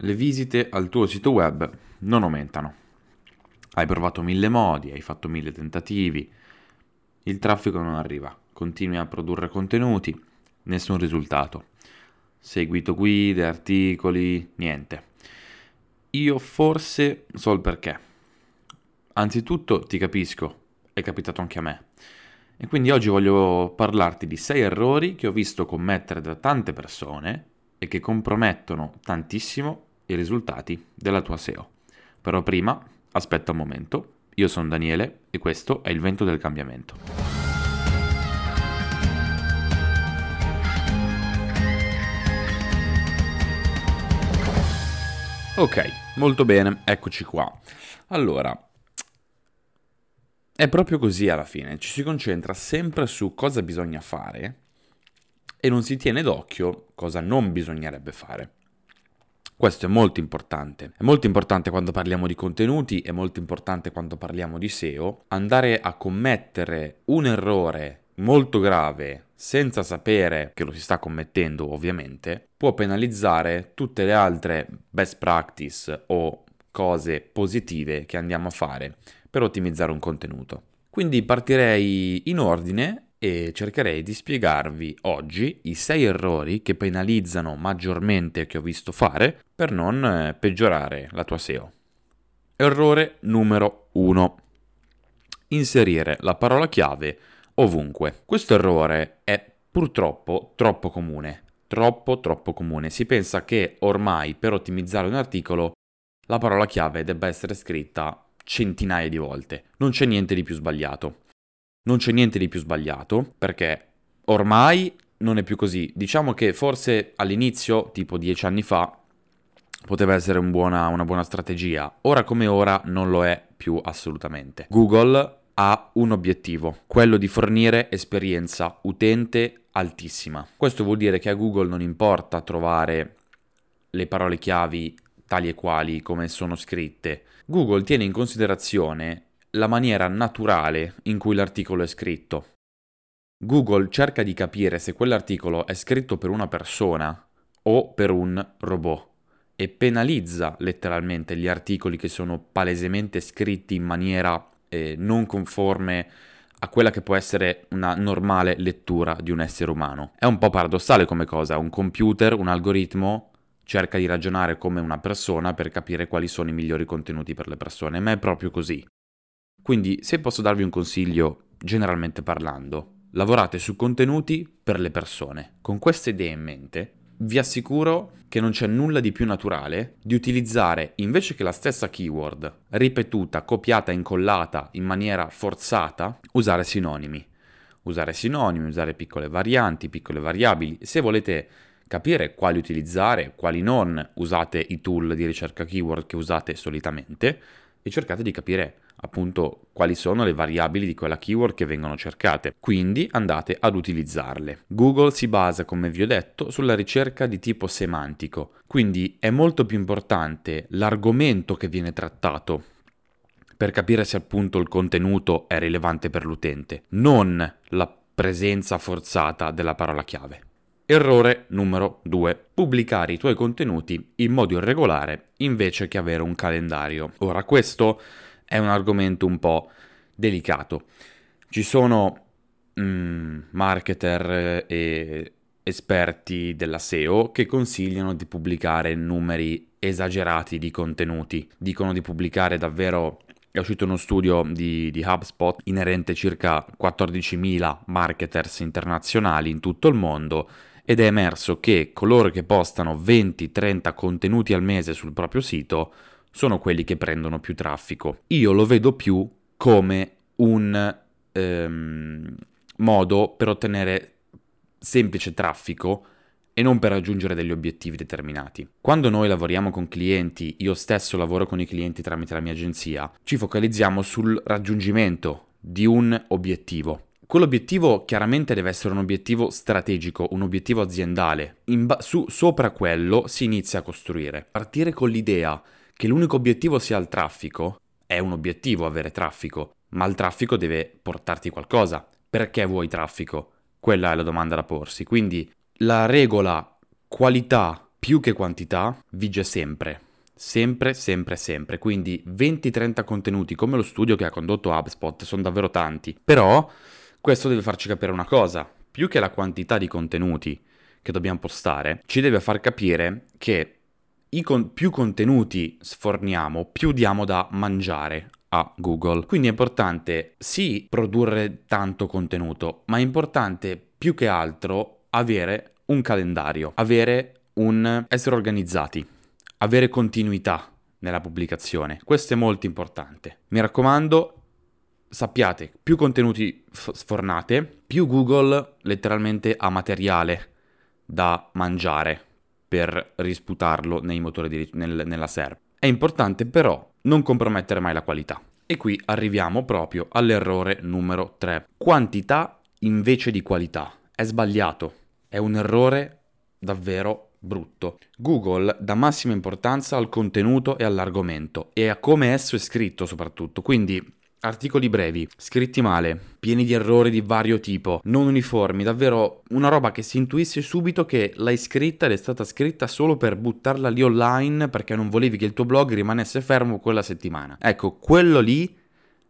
le visite al tuo sito web non aumentano. Hai provato mille modi, hai fatto mille tentativi, il traffico non arriva, continui a produrre contenuti, nessun risultato. Seguito guide, articoli, niente. Io forse so il perché. Anzitutto ti capisco, è capitato anche a me. E quindi oggi voglio parlarti di 6 errori che ho visto commettere da tante persone e che compromettono tantissimo i risultati della tua SEO. Però prima, aspetta un momento, io sono Daniele e questo è il vento del cambiamento. Ok, molto bene, eccoci qua. Allora, è proprio così alla fine, ci si concentra sempre su cosa bisogna fare e non si tiene d'occhio cosa non bisognerebbe fare. Questo è molto importante. È molto importante quando parliamo di contenuti, è molto importante quando parliamo di SEO, andare a commettere un errore molto grave senza sapere che lo si sta commettendo ovviamente, può penalizzare tutte le altre best practice o cose positive che andiamo a fare per ottimizzare un contenuto. Quindi partirei in ordine e cercherei di spiegarvi oggi i 6 errori che penalizzano maggiormente che ho visto fare per non eh, peggiorare la tua SEO. Errore numero 1. Inserire la parola chiave ovunque. Questo errore è purtroppo troppo comune. Troppo troppo comune. Si pensa che ormai per ottimizzare un articolo la parola chiave debba essere scritta centinaia di volte. Non c'è niente di più sbagliato. Non c'è niente di più sbagliato perché ormai non è più così. Diciamo che forse all'inizio, tipo dieci anni fa, poteva essere un buona, una buona strategia. Ora come ora non lo è più assolutamente. Google ha un obiettivo, quello di fornire esperienza utente altissima. Questo vuol dire che a Google non importa trovare le parole chiavi tali e quali come sono scritte, Google tiene in considerazione la maniera naturale in cui l'articolo è scritto. Google cerca di capire se quell'articolo è scritto per una persona o per un robot e penalizza letteralmente gli articoli che sono palesemente scritti in maniera eh, non conforme a quella che può essere una normale lettura di un essere umano. È un po' paradossale come cosa, un computer, un algoritmo cerca di ragionare come una persona per capire quali sono i migliori contenuti per le persone, ma è proprio così. Quindi, se posso darvi un consiglio, generalmente parlando, lavorate su contenuti per le persone. Con queste idee in mente, vi assicuro che non c'è nulla di più naturale di utilizzare, invece che la stessa keyword, ripetuta, copiata, incollata in maniera forzata, usare sinonimi. Usare sinonimi, usare piccole varianti, piccole variabili. Se volete capire quali utilizzare, quali non, usate i tool di ricerca keyword che usate solitamente e cercate di capire appunto quali sono le variabili di quella keyword che vengono cercate. Quindi andate ad utilizzarle. Google si basa, come vi ho detto, sulla ricerca di tipo semantico, quindi è molto più importante l'argomento che viene trattato per capire se appunto il contenuto è rilevante per l'utente, non la presenza forzata della parola chiave. Errore numero 2. Pubblicare i tuoi contenuti in modo irregolare invece che avere un calendario. Ora, questo è un argomento un po' delicato. Ci sono mm, marketer e esperti della SEO che consigliano di pubblicare numeri esagerati di contenuti. Dicono di pubblicare davvero è uscito uno studio di, di, HubSpot inerente a circa 14.000 marketers internazionali in tutto il mondo ed è emerso che coloro che postano 20-30 contenuti al mese sul proprio sito sono quelli che prendono più traffico. Io lo vedo più come un ehm, modo per ottenere semplice traffico e non per raggiungere degli obiettivi determinati. Quando noi lavoriamo con clienti, io stesso lavoro con i clienti tramite la mia agenzia, ci focalizziamo sul raggiungimento di un obiettivo. Quell'obiettivo chiaramente deve essere un obiettivo strategico, un obiettivo aziendale. Ba- su, sopra quello si inizia a costruire. Partire con l'idea che l'unico obiettivo sia il traffico è un obiettivo avere traffico, ma il traffico deve portarti qualcosa. Perché vuoi traffico? Quella è la domanda da porsi. Quindi la regola qualità più che quantità vige sempre. Sempre, sempre, sempre. Quindi 20-30 contenuti come lo studio che ha condotto HubSpot sono davvero tanti. Però questo deve farci capire una cosa. Più che la quantità di contenuti che dobbiamo postare, ci deve far capire che con- più contenuti sforniamo, più diamo da mangiare a Google. Quindi è importante sì produrre tanto contenuto, ma è importante più che altro avere un calendario, avere un essere organizzati, avere continuità nella pubblicazione. Questo è molto importante. Mi raccomando, sappiate, più contenuti f- sfornate, più Google letteralmente ha materiale da mangiare per risputarlo nei motori di, nel, nella SERP. È importante però non compromettere mai la qualità. E qui arriviamo proprio all'errore numero 3. Quantità invece di qualità. È sbagliato. È un errore davvero brutto. Google dà massima importanza al contenuto e all'argomento e a come esso è scritto soprattutto. Quindi Articoli brevi, scritti male, pieni di errori di vario tipo, non uniformi, davvero una roba che si intuisce subito che l'hai scritta ed è stata scritta solo per buttarla lì online perché non volevi che il tuo blog rimanesse fermo quella settimana. Ecco, quello lì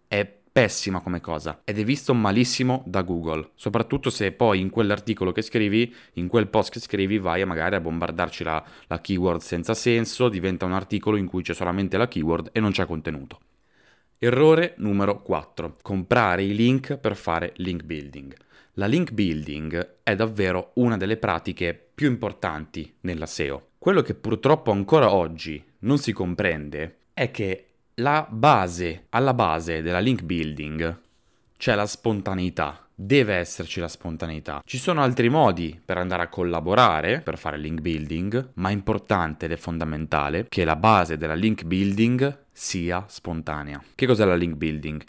è pessima come cosa ed è visto malissimo da Google, soprattutto se poi in quell'articolo che scrivi, in quel post che scrivi, vai magari a bombardarci la, la keyword senza senso, diventa un articolo in cui c'è solamente la keyword e non c'è contenuto. Errore numero 4. Comprare i link per fare link building. La link building è davvero una delle pratiche più importanti nella SEO. Quello che purtroppo ancora oggi non si comprende è che base, alla base della link building c'è la spontaneità deve esserci la spontaneità. Ci sono altri modi per andare a collaborare, per fare link building, ma è importante ed è fondamentale che la base della link building sia spontanea. Che cos'è la link building?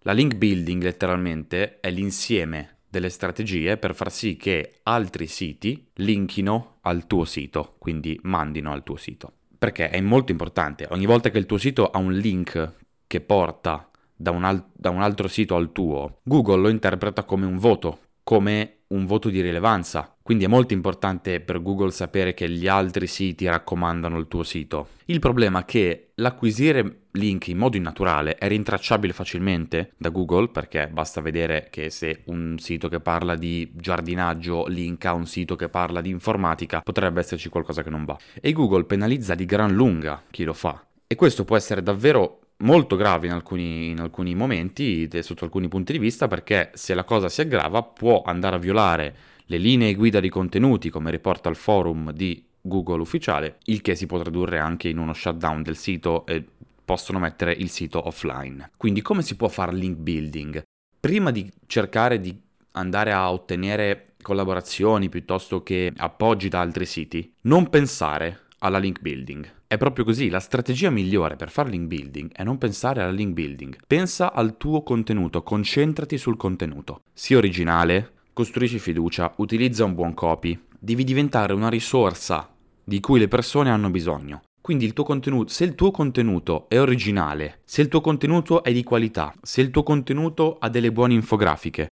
La link building letteralmente è l'insieme delle strategie per far sì che altri siti linkino al tuo sito, quindi mandino al tuo sito. Perché è molto importante, ogni volta che il tuo sito ha un link che porta da un, al- da un altro sito al tuo, Google lo interpreta come un voto, come un voto di rilevanza. Quindi è molto importante per Google sapere che gli altri siti raccomandano il tuo sito. Il problema è che l'acquisire link in modo innaturale è rintracciabile facilmente da Google perché basta vedere che se un sito che parla di giardinaggio linka a un sito che parla di informatica potrebbe esserci qualcosa che non va. E Google penalizza di gran lunga chi lo fa. E questo può essere davvero molto grave in alcuni, in alcuni momenti, sotto alcuni punti di vista, perché se la cosa si aggrava può andare a violare le linee guida di contenuti, come riporta il forum di Google ufficiale, il che si può tradurre anche in uno shutdown del sito e possono mettere il sito offline. Quindi come si può fare link building? Prima di cercare di andare a ottenere collaborazioni piuttosto che appoggi da altri siti, non pensare alla link building. È proprio così, la strategia migliore per fare link building è non pensare alla link building. Pensa al tuo contenuto, concentrati sul contenuto. Sii originale, costruisci fiducia, utilizza un buon copy, devi diventare una risorsa di cui le persone hanno bisogno. Quindi il tuo contenuto, se il tuo contenuto è originale, se il tuo contenuto è di qualità, se il tuo contenuto ha delle buone infografiche,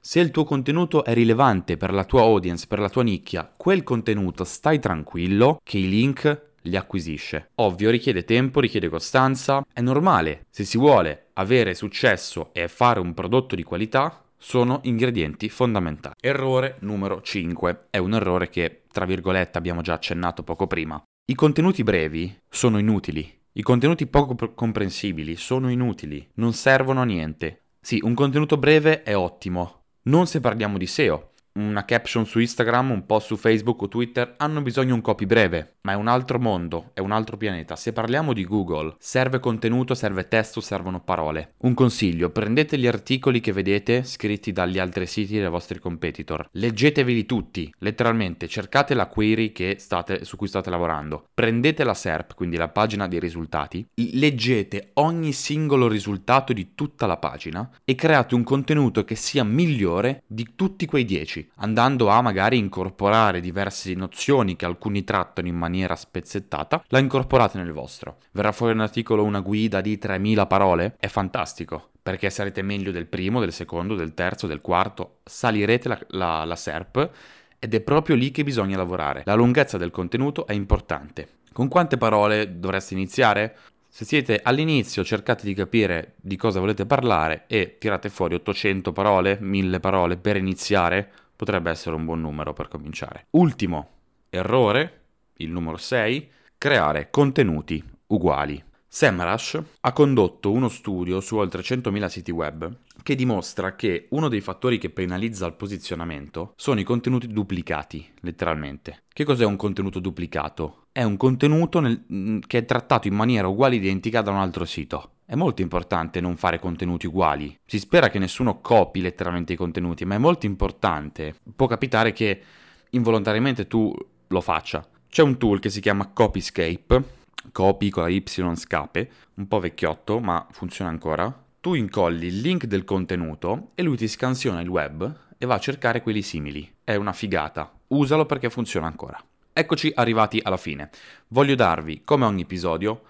se il tuo contenuto è rilevante per la tua audience, per la tua nicchia, quel contenuto stai tranquillo che i link li acquisisce. Ovvio, richiede tempo, richiede costanza, è normale. Se si vuole avere successo e fare un prodotto di qualità, sono ingredienti fondamentali. Errore numero 5. È un errore che, tra virgolette, abbiamo già accennato poco prima. I contenuti brevi sono inutili. I contenuti poco comprensibili sono inutili, non servono a niente. Sì, un contenuto breve è ottimo, non se parliamo di SEO. Una caption su Instagram, un post su Facebook o Twitter hanno bisogno di un copy breve, ma è un altro mondo, è un altro pianeta. Se parliamo di Google, serve contenuto, serve testo, servono parole. Un consiglio, prendete gli articoli che vedete scritti dagli altri siti dei vostri competitor, leggeteveli tutti, letteralmente, cercate la query state, su cui state lavorando, prendete la SERP, quindi la pagina dei risultati, leggete ogni singolo risultato di tutta la pagina e create un contenuto che sia migliore di tutti quei 10, andando a magari incorporare diverse nozioni che alcuni trattano in maniera spezzettata, la incorporate nel vostro. Verrà fuori un articolo, una guida di 3000 parole? È fantastico perché sarete meglio del primo, del secondo, del terzo, del quarto, salirete la, la, la SERP ed è proprio lì che bisogna lavorare. La lunghezza del contenuto è importante. Con quante parole dovreste iniziare? Se siete all'inizio cercate di capire di cosa volete parlare e tirate fuori 800 parole, 1000 parole per iniziare, potrebbe essere un buon numero per cominciare. Ultimo errore, il numero 6, creare contenuti uguali. SEMrush ha condotto uno studio su oltre 100.000 siti web che dimostra che uno dei fattori che penalizza il posizionamento sono i contenuti duplicati, letteralmente. Che cos'è un contenuto duplicato? È un contenuto nel, che è trattato in maniera uguale identica da un altro sito. È molto importante non fare contenuti uguali. Si spera che nessuno copi letteralmente i contenuti, ma è molto importante. Può capitare che involontariamente tu lo faccia. C'è un tool che si chiama Copyscape copy con la Y scape, un po' vecchiotto ma funziona ancora, tu incolli il link del contenuto e lui ti scansiona il web e va a cercare quelli simili. È una figata, usalo perché funziona ancora. Eccoci arrivati alla fine. Voglio darvi, come ogni episodio,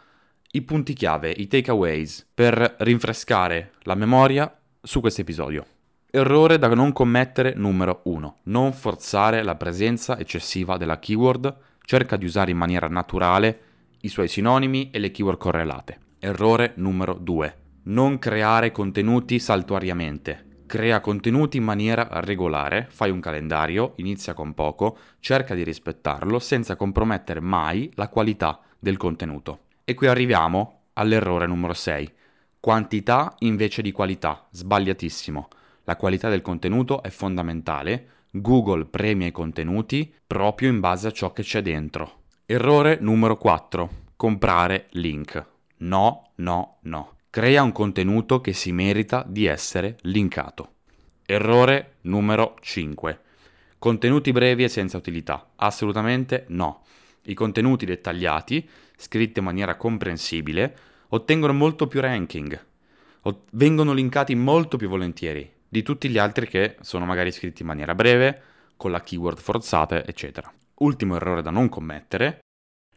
i punti chiave, i takeaways per rinfrescare la memoria su questo episodio. Errore da non commettere numero 1. Non forzare la presenza eccessiva della keyword, cerca di usare in maniera naturale i suoi sinonimi e le keyword correlate. Errore numero 2. Non creare contenuti saltuariamente. Crea contenuti in maniera regolare, fai un calendario, inizia con poco, cerca di rispettarlo senza compromettere mai la qualità del contenuto. E qui arriviamo all'errore numero 6. Quantità invece di qualità, sbagliatissimo. La qualità del contenuto è fondamentale. Google premia i contenuti proprio in base a ciò che c'è dentro. Errore numero 4. Comprare link. No, no, no. Crea un contenuto che si merita di essere linkato. Errore numero 5. Contenuti brevi e senza utilità. Assolutamente no. I contenuti dettagliati, scritti in maniera comprensibile, ottengono molto più ranking. O- vengono linkati molto più volentieri di tutti gli altri che sono magari scritti in maniera breve, con la keyword forzata, eccetera. Ultimo errore da non commettere,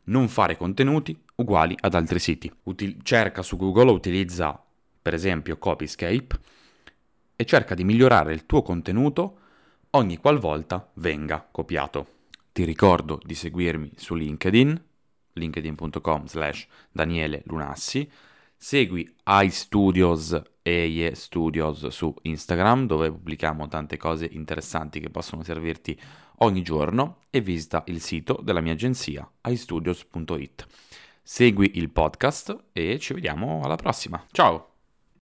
non fare contenuti uguali ad altri siti. Util- cerca su Google, utilizza per esempio Copyscape e cerca di migliorare il tuo contenuto ogni qualvolta venga copiato. Ti ricordo di seguirmi su LinkedIn, linkedin.com slash Daniele Lunassi, segui iStudios e IE Studios su Instagram dove pubblichiamo tante cose interessanti che possono servirti ogni giorno e visita il sito della mia agenzia istudios.it. Segui il podcast e ci vediamo alla prossima. Ciao!